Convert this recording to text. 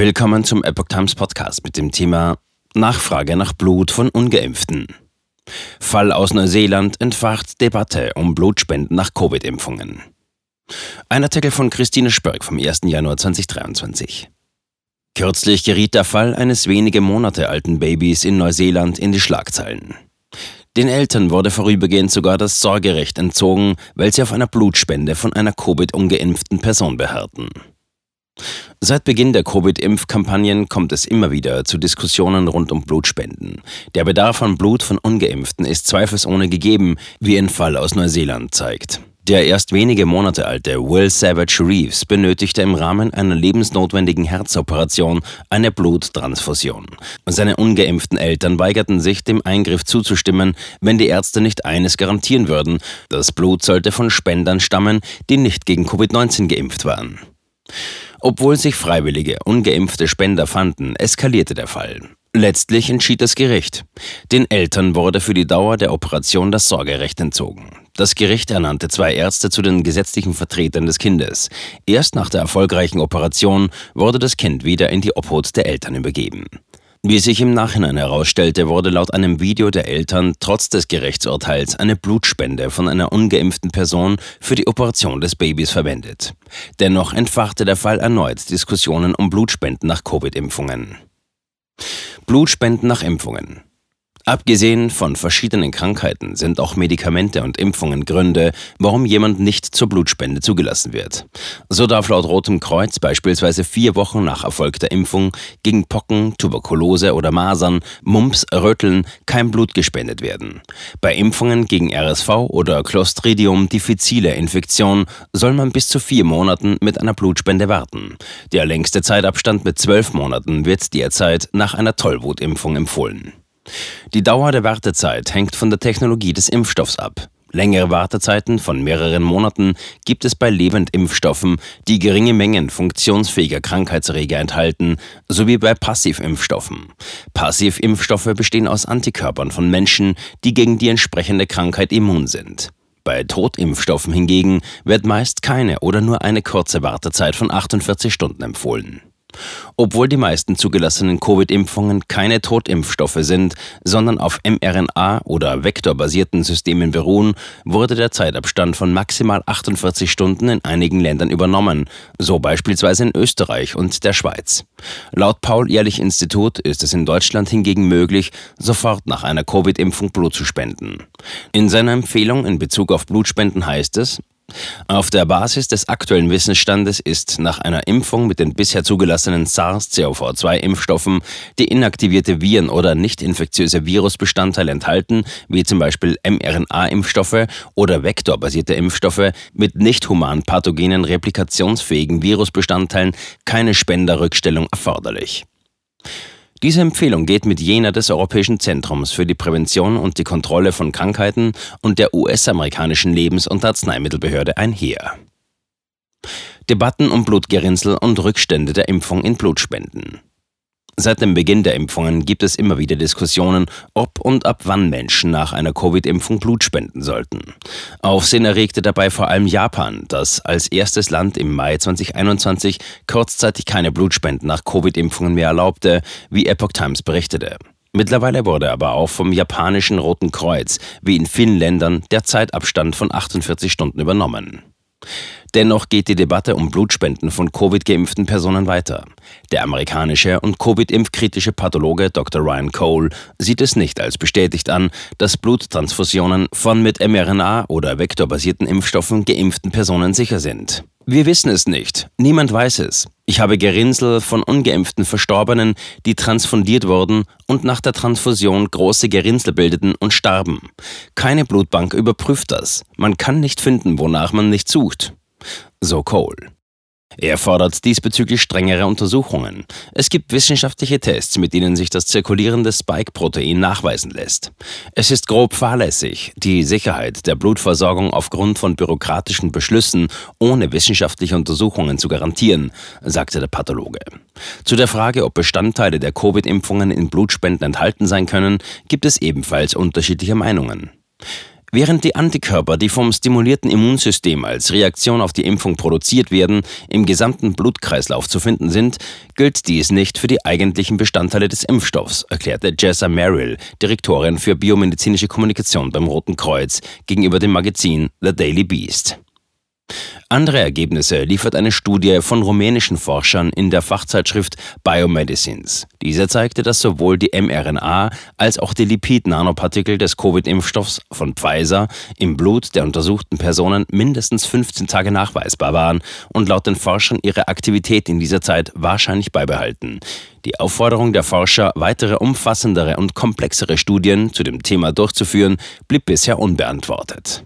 Willkommen zum Epoch Times Podcast mit dem Thema Nachfrage nach Blut von Ungeimpften. Fall aus Neuseeland entfacht Debatte um Blutspenden nach Covid-Impfungen. Ein Artikel von Christine Spörk vom 1. Januar 2023. Kürzlich geriet der Fall eines wenige Monate alten Babys in Neuseeland in die Schlagzeilen. Den Eltern wurde vorübergehend sogar das Sorgerecht entzogen, weil sie auf einer Blutspende von einer Covid-ungeimpften Person beharrten. Seit Beginn der Covid-Impfkampagnen kommt es immer wieder zu Diskussionen rund um Blutspenden. Der Bedarf an Blut von ungeimpften ist zweifelsohne gegeben, wie ein Fall aus Neuseeland zeigt. Der erst wenige Monate alte Will Savage Reeves benötigte im Rahmen einer lebensnotwendigen Herzoperation eine Bluttransfusion. Seine ungeimpften Eltern weigerten sich, dem Eingriff zuzustimmen, wenn die Ärzte nicht eines garantieren würden, das Blut sollte von Spendern stammen, die nicht gegen Covid-19 geimpft waren. Obwohl sich freiwillige, ungeimpfte Spender fanden, eskalierte der Fall. Letztlich entschied das Gericht. Den Eltern wurde für die Dauer der Operation das Sorgerecht entzogen. Das Gericht ernannte zwei Ärzte zu den gesetzlichen Vertretern des Kindes. Erst nach der erfolgreichen Operation wurde das Kind wieder in die Obhut der Eltern übergeben. Wie sich im Nachhinein herausstellte, wurde laut einem Video der Eltern trotz des Gerichtsurteils eine Blutspende von einer ungeimpften Person für die Operation des Babys verwendet. Dennoch entfachte der Fall erneut Diskussionen um Blutspenden nach Covid-Impfungen. Blutspenden nach Impfungen. Abgesehen von verschiedenen Krankheiten sind auch Medikamente und Impfungen Gründe, warum jemand nicht zur Blutspende zugelassen wird. So darf laut Rotem Kreuz beispielsweise vier Wochen nach erfolgter Impfung gegen Pocken, Tuberkulose oder Masern, Mumps, Röteln kein Blut gespendet werden. Bei Impfungen gegen RSV oder Clostridium difficile Infektion soll man bis zu vier Monaten mit einer Blutspende warten. Der längste Zeitabstand mit zwölf Monaten wird derzeit nach einer Tollwutimpfung empfohlen. Die Dauer der Wartezeit hängt von der Technologie des Impfstoffs ab. Längere Wartezeiten von mehreren Monaten gibt es bei Lebendimpfstoffen, die geringe Mengen funktionsfähiger Krankheitserreger enthalten, sowie bei Passivimpfstoffen. Passivimpfstoffe bestehen aus Antikörpern von Menschen, die gegen die entsprechende Krankheit immun sind. Bei Totimpfstoffen hingegen wird meist keine oder nur eine kurze Wartezeit von 48 Stunden empfohlen. Obwohl die meisten zugelassenen Covid-Impfungen keine Totimpfstoffe sind, sondern auf mRNA- oder vektorbasierten Systemen beruhen, wurde der Zeitabstand von maximal 48 Stunden in einigen Ländern übernommen, so beispielsweise in Österreich und der Schweiz. Laut Paul-Ehrlich-Institut ist es in Deutschland hingegen möglich, sofort nach einer Covid-Impfung Blut zu spenden. In seiner Empfehlung in Bezug auf Blutspenden heißt es, auf der Basis des aktuellen Wissensstandes ist nach einer Impfung mit den bisher zugelassenen SARS-CoV-2-Impfstoffen die inaktivierte Viren- oder nicht infektiöse Virusbestandteile enthalten, wie zum Beispiel mRNA-Impfstoffe oder vektorbasierte Impfstoffe mit nicht human pathogenen replikationsfähigen Virusbestandteilen keine Spenderrückstellung erforderlich. Diese Empfehlung geht mit jener des Europäischen Zentrums für die Prävention und die Kontrolle von Krankheiten und der US-amerikanischen Lebens- und Arzneimittelbehörde einher. Debatten um Blutgerinnsel und Rückstände der Impfung in Blutspenden. Seit dem Beginn der Impfungen gibt es immer wieder Diskussionen, ob und ab wann Menschen nach einer Covid-Impfung Blut spenden sollten. Aufsehen erregte dabei vor allem Japan, das als erstes Land im Mai 2021 kurzzeitig keine Blutspenden nach Covid-Impfungen mehr erlaubte, wie Epoch Times berichtete. Mittlerweile wurde aber auch vom japanischen Roten Kreuz, wie in vielen Ländern, der Zeitabstand von 48 Stunden übernommen. Dennoch geht die Debatte um Blutspenden von Covid-geimpften Personen weiter. Der amerikanische und Covid-impfkritische Pathologe Dr. Ryan Cole sieht es nicht als bestätigt an, dass Bluttransfusionen von mit mRNA oder vektorbasierten Impfstoffen geimpften Personen sicher sind. Wir wissen es nicht. Niemand weiß es. Ich habe Gerinnsel von ungeimpften Verstorbenen, die transfundiert wurden und nach der Transfusion große Gerinnsel bildeten und starben. Keine Blutbank überprüft das. Man kann nicht finden, wonach man nicht sucht so Cole. Er fordert diesbezüglich strengere Untersuchungen. Es gibt wissenschaftliche Tests, mit denen sich das zirkulierende Spike-Protein nachweisen lässt. Es ist grob fahrlässig, die Sicherheit der Blutversorgung aufgrund von bürokratischen Beschlüssen ohne wissenschaftliche Untersuchungen zu garantieren, sagte der Pathologe. Zu der Frage, ob Bestandteile der Covid-Impfungen in Blutspenden enthalten sein können, gibt es ebenfalls unterschiedliche Meinungen. Während die Antikörper, die vom stimulierten Immunsystem als Reaktion auf die Impfung produziert werden, im gesamten Blutkreislauf zu finden sind, gilt dies nicht für die eigentlichen Bestandteile des Impfstoffs, erklärte Jessa Merrill, Direktorin für biomedizinische Kommunikation beim Roten Kreuz, gegenüber dem Magazin The Daily Beast. Andere Ergebnisse liefert eine Studie von rumänischen Forschern in der Fachzeitschrift Biomedicines. Diese zeigte, dass sowohl die mRNA als auch die Lipid-Nanopartikel des Covid-Impfstoffs von Pfizer im Blut der untersuchten Personen mindestens 15 Tage nachweisbar waren und laut den Forschern ihre Aktivität in dieser Zeit wahrscheinlich beibehalten. Die Aufforderung der Forscher, weitere umfassendere und komplexere Studien zu dem Thema durchzuführen, blieb bisher unbeantwortet.